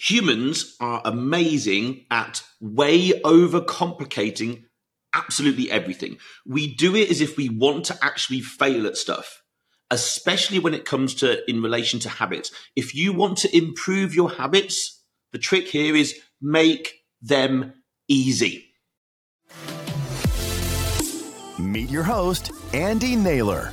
humans are amazing at way overcomplicating absolutely everything. We do it as if we want to actually fail at stuff, especially when it comes to in relation to habits. If you want to improve your habits, the trick here is make them easy. Meet your host, Andy Naylor.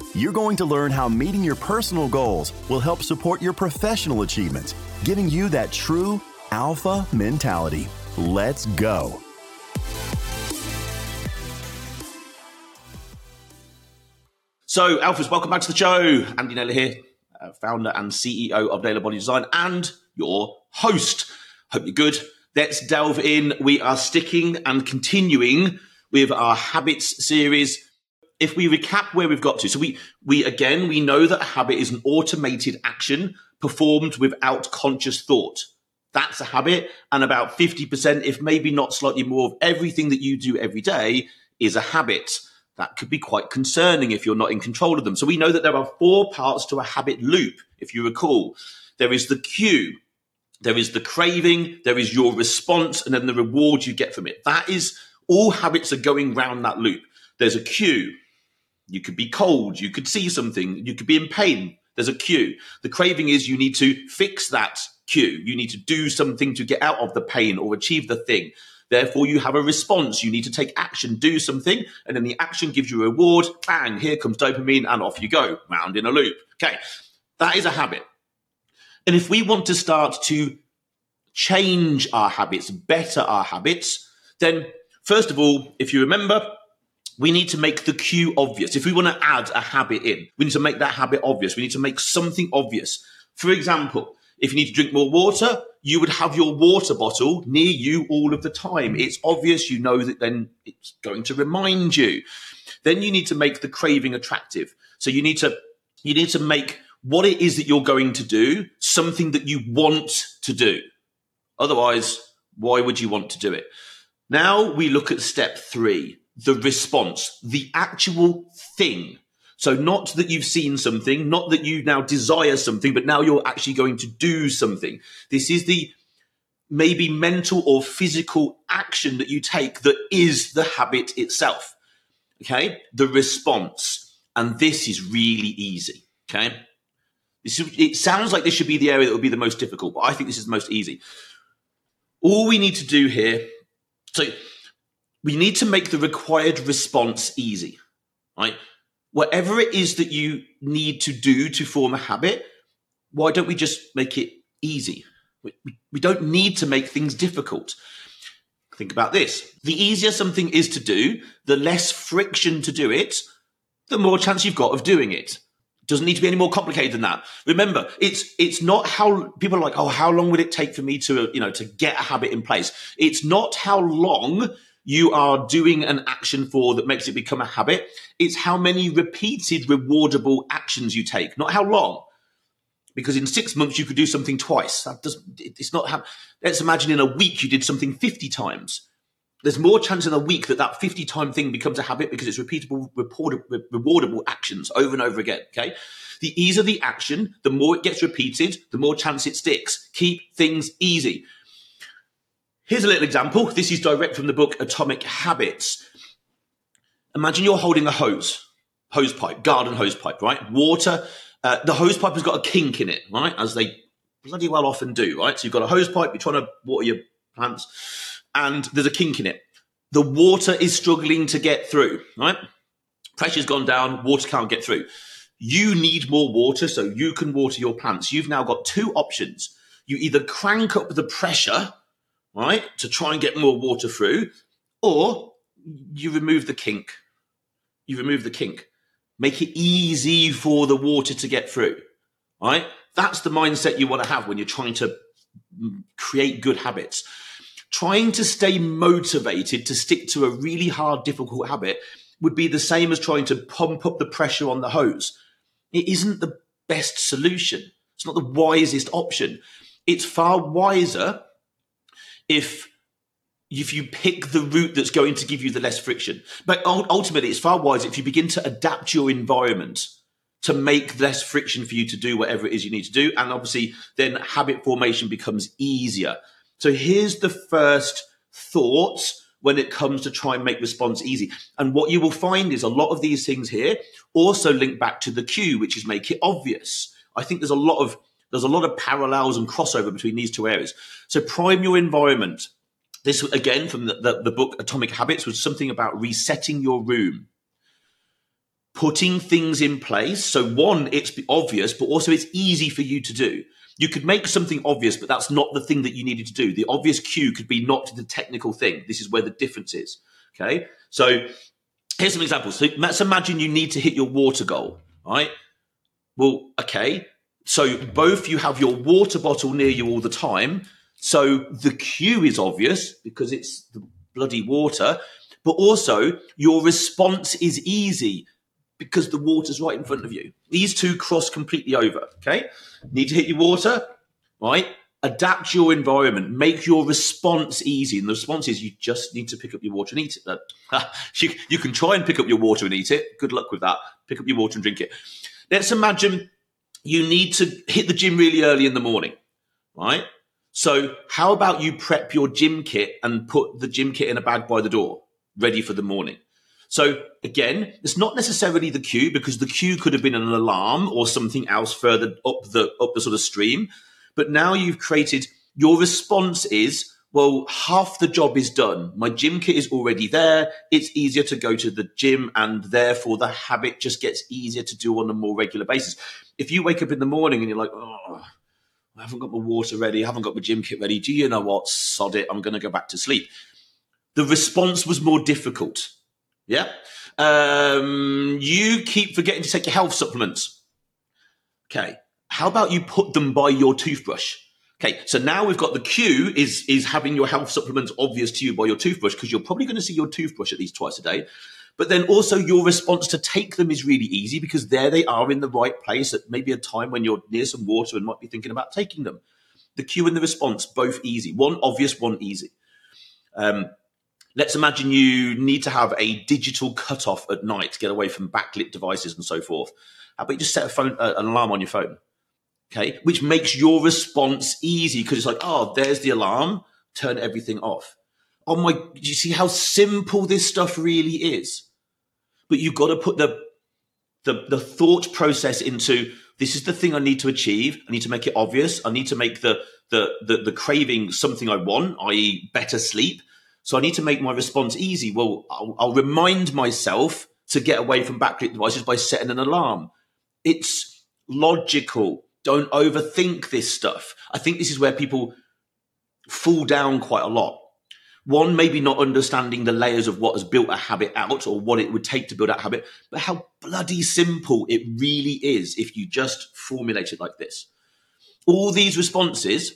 You're going to learn how meeting your personal goals will help support your professional achievements, giving you that true alpha mentality. Let's go. So, Alphas, welcome back to the show. Andy Naylor here, uh, founder and CEO of Naylor Body Design, and your host. Hope you're good. Let's delve in. We are sticking and continuing with our habits series. If we recap where we've got to, so we we again we know that a habit is an automated action performed without conscious thought. That's a habit, and about fifty percent, if maybe not slightly more, of everything that you do every day is a habit that could be quite concerning if you're not in control of them. So we know that there are four parts to a habit loop, if you recall. There is the cue, there is the craving, there is your response, and then the reward you get from it. That is all habits are going round that loop. There's a cue. You could be cold, you could see something, you could be in pain. There's a cue. The craving is you need to fix that cue. You need to do something to get out of the pain or achieve the thing. Therefore, you have a response. You need to take action, do something, and then the action gives you a reward. Bang, here comes dopamine, and off you go, round in a loop. Okay, that is a habit. And if we want to start to change our habits, better our habits, then first of all, if you remember, we need to make the cue obvious. If we want to add a habit in, we need to make that habit obvious. We need to make something obvious. For example, if you need to drink more water, you would have your water bottle near you all of the time. It's obvious, you know that then it's going to remind you. Then you need to make the craving attractive. So you need to you need to make what it is that you're going to do something that you want to do. Otherwise, why would you want to do it? Now we look at step 3, the response, the actual thing so not that you've seen something, not that you now desire something, but now you're actually going to do something. This is the maybe mental or physical action that you take that is the habit itself. Okay. The response. And this is really easy. Okay. This is, it sounds like this should be the area that would be the most difficult, but I think this is the most easy. All we need to do here, so we need to make the required response easy, right? whatever it is that you need to do to form a habit, why don't we just make it easy? We, we don't need to make things difficult. Think about this. The easier something is to do, the less friction to do it, the more chance you've got of doing it. Doesn't need to be any more complicated than that. Remember, it's it's not how people are like, oh, how long would it take for me to you know to get a habit in place? It's not how long you are doing an action for that makes it become a habit. It's how many repeated rewardable actions you take, not how long. Because in six months you could do something twice. That doesn't—it's not how let's imagine in a week you did something 50 times. There's more chance in a week that that 50 time thing becomes a habit because it's repeatable, rewardable actions over and over again. Okay. The easier the action, the more it gets repeated, the more chance it sticks. Keep things easy. Here's a little example. This is direct from the book Atomic Habits. Imagine you're holding a hose, hose pipe, garden hose pipe, right? Water. Uh, the hose pipe has got a kink in it, right? As they bloody well often do, right? So you've got a hose pipe, you're trying to water your plants, and there's a kink in it. The water is struggling to get through, right? Pressure's gone down, water can't get through. You need more water so you can water your plants. You've now got two options. You either crank up the pressure right, to try and get more water through, or you remove the kink. You remove the kink. Make it easy for the water to get through, right? That's the mindset you want to have when you're trying to mm, create good habits. Trying to stay motivated to stick to a really hard, difficult habit would be the same as trying to pump up the pressure on the hose. It isn't the best solution. It's not the wisest option. It's far wiser if if you pick the route that's going to give you the less friction. But ultimately, it's far wiser if you begin to adapt your environment to make less friction for you to do whatever it is you need to do. And obviously, then habit formation becomes easier. So here's the first thoughts when it comes to try and make response easy. And what you will find is a lot of these things here also link back to the cue, which is make it obvious. I think there's a lot of there's a lot of parallels and crossover between these two areas. So prime your environment. This again from the, the, the book Atomic Habits was something about resetting your room putting things in place. So one, it's obvious, but also it's easy for you to do. You could make something obvious, but that's not the thing that you needed to do. The obvious cue could be not the technical thing. This is where the difference is. Okay. So here's some examples. So let's imagine you need to hit your water goal, right? Well, okay. So both you have your water bottle near you all the time. So the cue is obvious because it's the bloody water, but also your response is easy because the water's right in front of you. These two cross completely over. Okay. Need to hit your water, right? Adapt your environment, make your response easy. And the response is you just need to pick up your water and eat it. You can try and pick up your water and eat it. Good luck with that. Pick up your water and drink it. Let's imagine you need to hit the gym really early in the morning, right? So, how about you prep your gym kit and put the gym kit in a bag by the door, ready for the morning? So again, it's not necessarily the cue because the cue could have been an alarm or something else further up the up the sort of stream. But now you've created your response is well, half the job is done. My gym kit is already there. It's easier to go to the gym and therefore the habit just gets easier to do on a more regular basis. If you wake up in the morning and you're like, oh, I haven't got my water ready, I haven't got my gym kit ready. Do you know what? Sod it. I'm going to go back to sleep. The response was more difficult yeah. Um, you keep forgetting to take your health supplements. Okay. How about you put them by your toothbrush? Okay, so now we've got the cue is is having your health supplements obvious to you by your toothbrush because you're probably going to see your toothbrush at least twice a day. But then also your response to take them is really easy because there they are in the right place at maybe a time when you're near some water and might be thinking about taking them. The cue and the response both easy. One obvious, one easy. Um, let's imagine you need to have a digital cutoff at night to get away from backlit devices and so forth. How about you just set a phone, uh, an alarm on your phone? Okay, which makes your response easy because it's like, oh, there's the alarm. Turn everything off. Oh my! Do you see how simple this stuff really is? But you've got to put the the the thought process into this is the thing I need to achieve. I need to make it obvious. I need to make the the the, the craving something I want, i.e., better sleep. So I need to make my response easy. Well, I'll, I'll remind myself to get away from backlit devices by setting an alarm. It's logical. Don't overthink this stuff. I think this is where people fall down quite a lot. One, maybe not understanding the layers of what has built a habit out or what it would take to build that habit, but how bloody simple it really is if you just formulate it like this. All these responses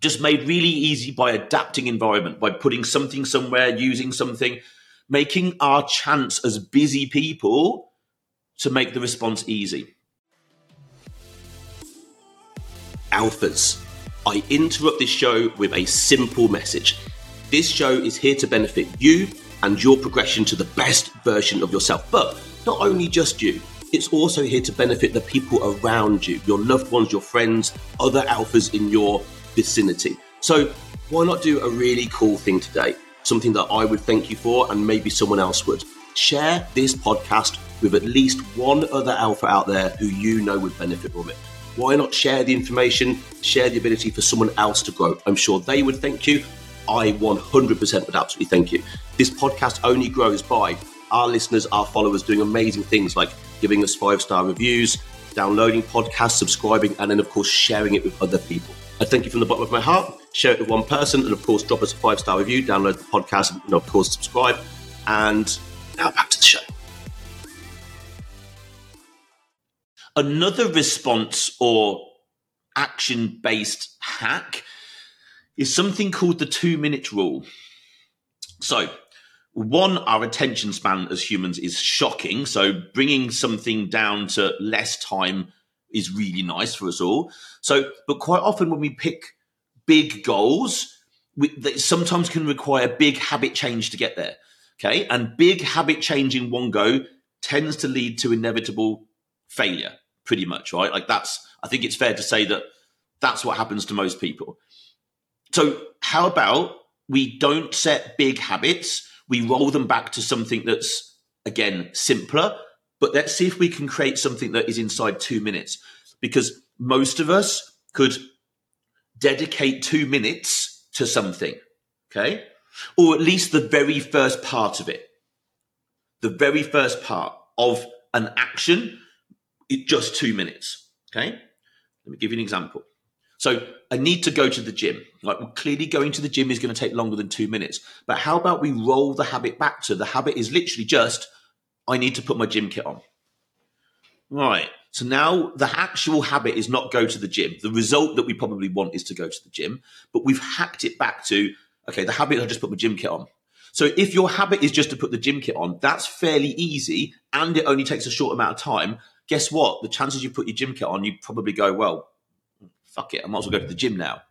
just made really easy by adapting environment, by putting something somewhere, using something, making our chance as busy people to make the response easy. Alphas, I interrupt this show with a simple message. This show is here to benefit you and your progression to the best version of yourself, but not only just you. It's also here to benefit the people around you, your loved ones, your friends, other alphas in your vicinity. So, why not do a really cool thing today? Something that I would thank you for, and maybe someone else would. Share this podcast with at least one other alpha out there who you know would benefit from it. Why not share the information, share the ability for someone else to grow? I'm sure they would thank you. I 100% would absolutely thank you. This podcast only grows by our listeners, our followers doing amazing things like giving us five star reviews, downloading podcasts, subscribing, and then, of course, sharing it with other people. I thank you from the bottom of my heart. Share it with one person, and of course, drop us a five star review, download the podcast, and of course, subscribe. And now back to the show. Another response or action based hack is something called the two minute rule. So, one, our attention span as humans is shocking. So, bringing something down to less time is really nice for us all. So, but quite often when we pick big goals, we, they sometimes can require big habit change to get there. Okay. And big habit change in one go tends to lead to inevitable failure, pretty much, right? Like that's, I think it's fair to say that that's what happens to most people. So, how about we don't set big habits? We roll them back to something that's, again, simpler, but let's see if we can create something that is inside two minutes. Because most of us could dedicate two minutes to something, okay? Or at least the very first part of it. The very first part of an action, it just two minutes, okay? Let me give you an example. So I need to go to the gym. Like well, clearly going to the gym is going to take longer than two minutes. But how about we roll the habit back to the habit is literally just I need to put my gym kit on. Right. So now the actual habit is not go to the gym. The result that we probably want is to go to the gym, but we've hacked it back to okay, the habit I just put my gym kit on. So if your habit is just to put the gym kit on, that's fairly easy and it only takes a short amount of time. Guess what? The chances you put your gym kit on, you probably go, well, fuck it, I might as well go to the gym now.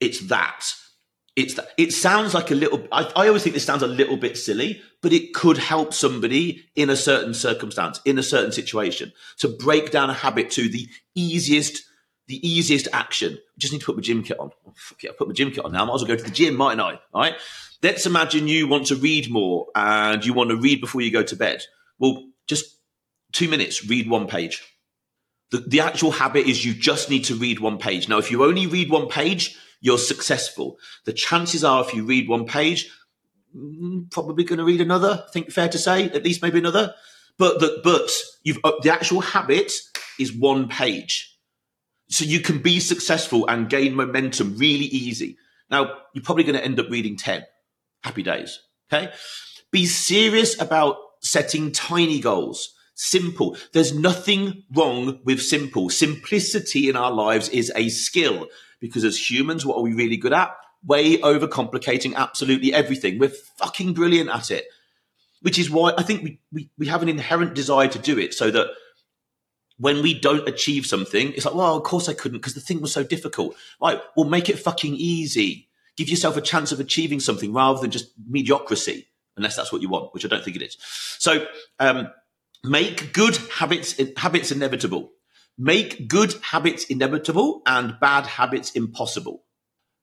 It's that. It's that. It sounds like a little. I, I always think this sounds a little bit silly, but it could help somebody in a certain circumstance, in a certain situation, to break down a habit to the easiest, the easiest action. Just need to put my gym kit on. Oh, fuck it, I put my gym kit on now. I might as well go to the gym, mightn't I? All right. Let's imagine you want to read more and you want to read before you go to bed. Well, just two minutes, read one page the, the actual habit is you just need to read one page. Now, if you only read one page, you're successful. The chances are, if you read one page, mm, probably going to read another. I think fair to say, at least maybe another. But the but you've uh, the actual habit is one page, so you can be successful and gain momentum really easy. Now you're probably going to end up reading ten. Happy days. Okay. Be serious about setting tiny goals simple. There's nothing wrong with simple. Simplicity in our lives is a skill because as humans, what are we really good at? Way overcomplicating absolutely everything. We're fucking brilliant at it, which is why I think we, we, we have an inherent desire to do it so that when we don't achieve something, it's like, well, of course I couldn't because the thing was so difficult. Right. Well, make it fucking easy. Give yourself a chance of achieving something rather than just mediocrity, unless that's what you want, which I don't think it is. So, um, Make good habits habits inevitable. Make good habits inevitable and bad habits impossible.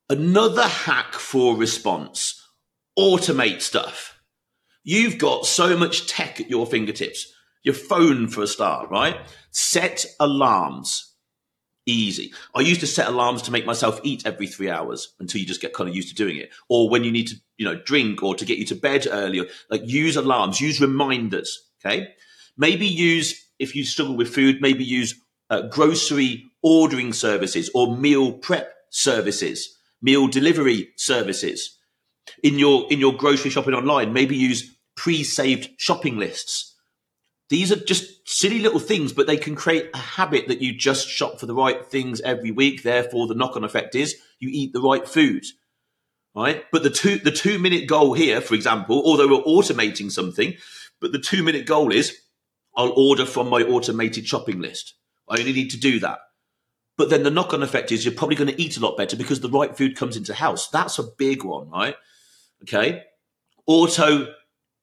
Another hack for response. Automate stuff. You've got so much tech at your fingertips. Your phone for a start, right? Set alarms. Easy. I used to set alarms to make myself eat every three hours until you just get kind of used to doing it. Or when you need to, you know, drink or to get you to bed earlier, like use alarms, use reminders. Okay. Maybe use, if you struggle with food, maybe use uh, grocery ordering services or meal prep services, meal delivery services. In your in your grocery shopping online, maybe use pre-saved shopping lists. These are just silly little things, but they can create a habit that you just shop for the right things every week. Therefore, the knock-on effect is you eat the right food right? But the two the two minute goal here, for example, although we're automating something, but the two minute goal is I'll order from my automated shopping list. I only need to do that. But then the knock on effect is you're probably going to eat a lot better because the right food comes into house. That's a big one, right? Okay. Auto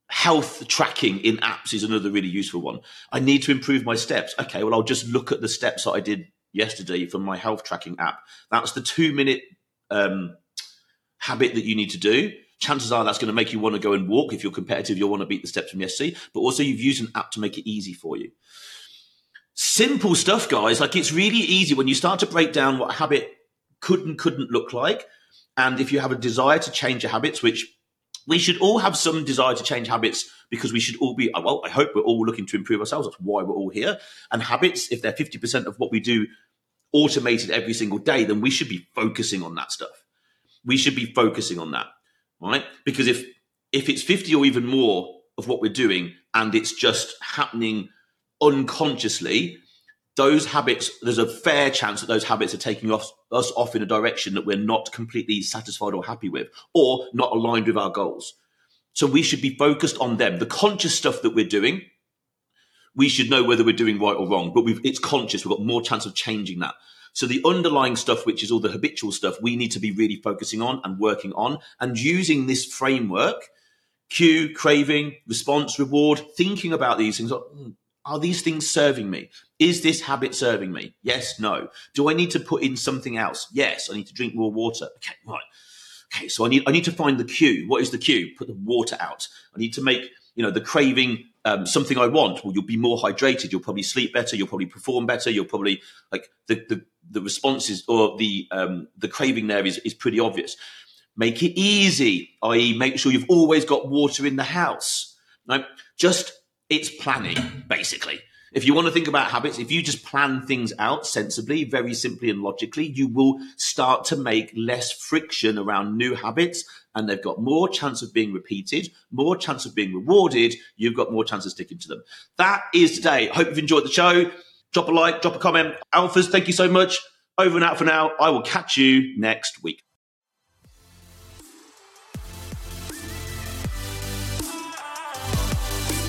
health tracking in apps is another really useful one. I need to improve my steps. Okay. Well, I'll just look at the steps that I did yesterday from my health tracking app. That's the two minute um, habit that you need to do chances are that's going to make you want to go and walk. If you're competitive, you'll want to beat the steps from yesterday. But also, you've used an app to make it easy for you. Simple stuff, guys. Like it's really easy when you start to break down what a habit could and couldn't look like. And if you have a desire to change your habits, which we should all have some desire to change habits because we should all be, well, I hope we're all looking to improve ourselves. That's why we're all here. And habits, if they're 50% of what we do automated every single day, then we should be focusing on that stuff. We should be focusing on that right? Because if if it's 50 or even more of what we're doing and it's just happening unconsciously, those habits, there's a fair chance that those habits are taking us, us off in a direction that we're not completely satisfied or happy with, or not aligned with our goals. So we should be focused on them. The conscious stuff that we're doing, we should know whether we're doing right or wrong, but it's conscious. We've got more chance of changing that. So the underlying stuff, which is all the habitual stuff, we need to be really focusing on and working on and using this framework, cue, craving, response, reward, thinking about these things. Are these things serving me? Is this habit serving me? Yes, no. Do I need to put in something else? Yes, I need to drink more water. Okay, right. Okay, so I need I need to find the cue. What is the cue? Put the water out. I need to make you know the craving um, something I want. Well, you'll be more hydrated. You'll probably sleep better. You'll probably perform better. You'll probably like the the, the responses or the um, the craving there is is pretty obvious. Make it easy, i.e., make sure you've always got water in the house. No, just it's planning, basically. If you want to think about habits, if you just plan things out sensibly, very simply and logically, you will start to make less friction around new habits and they've got more chance of being repeated, more chance of being rewarded. You've got more chance of sticking to them. That is today. Hope you've enjoyed the show. Drop a like, drop a comment. Alphas, thank you so much. Over and out for now. I will catch you next week.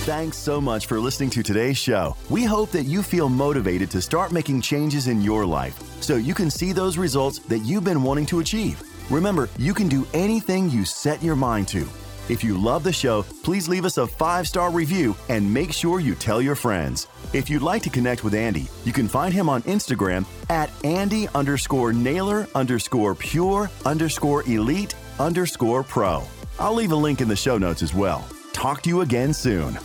Thanks so much for listening to today's show. We hope that you feel motivated to start making changes in your life so you can see those results that you've been wanting to achieve. Remember, you can do anything you set your mind to. If you love the show, please leave us a five star review and make sure you tell your friends. If you'd like to connect with Andy, you can find him on Instagram at Andy underscore naylor underscore pure underscore elite underscore pro. I'll leave a link in the show notes as well. Talk to you again soon.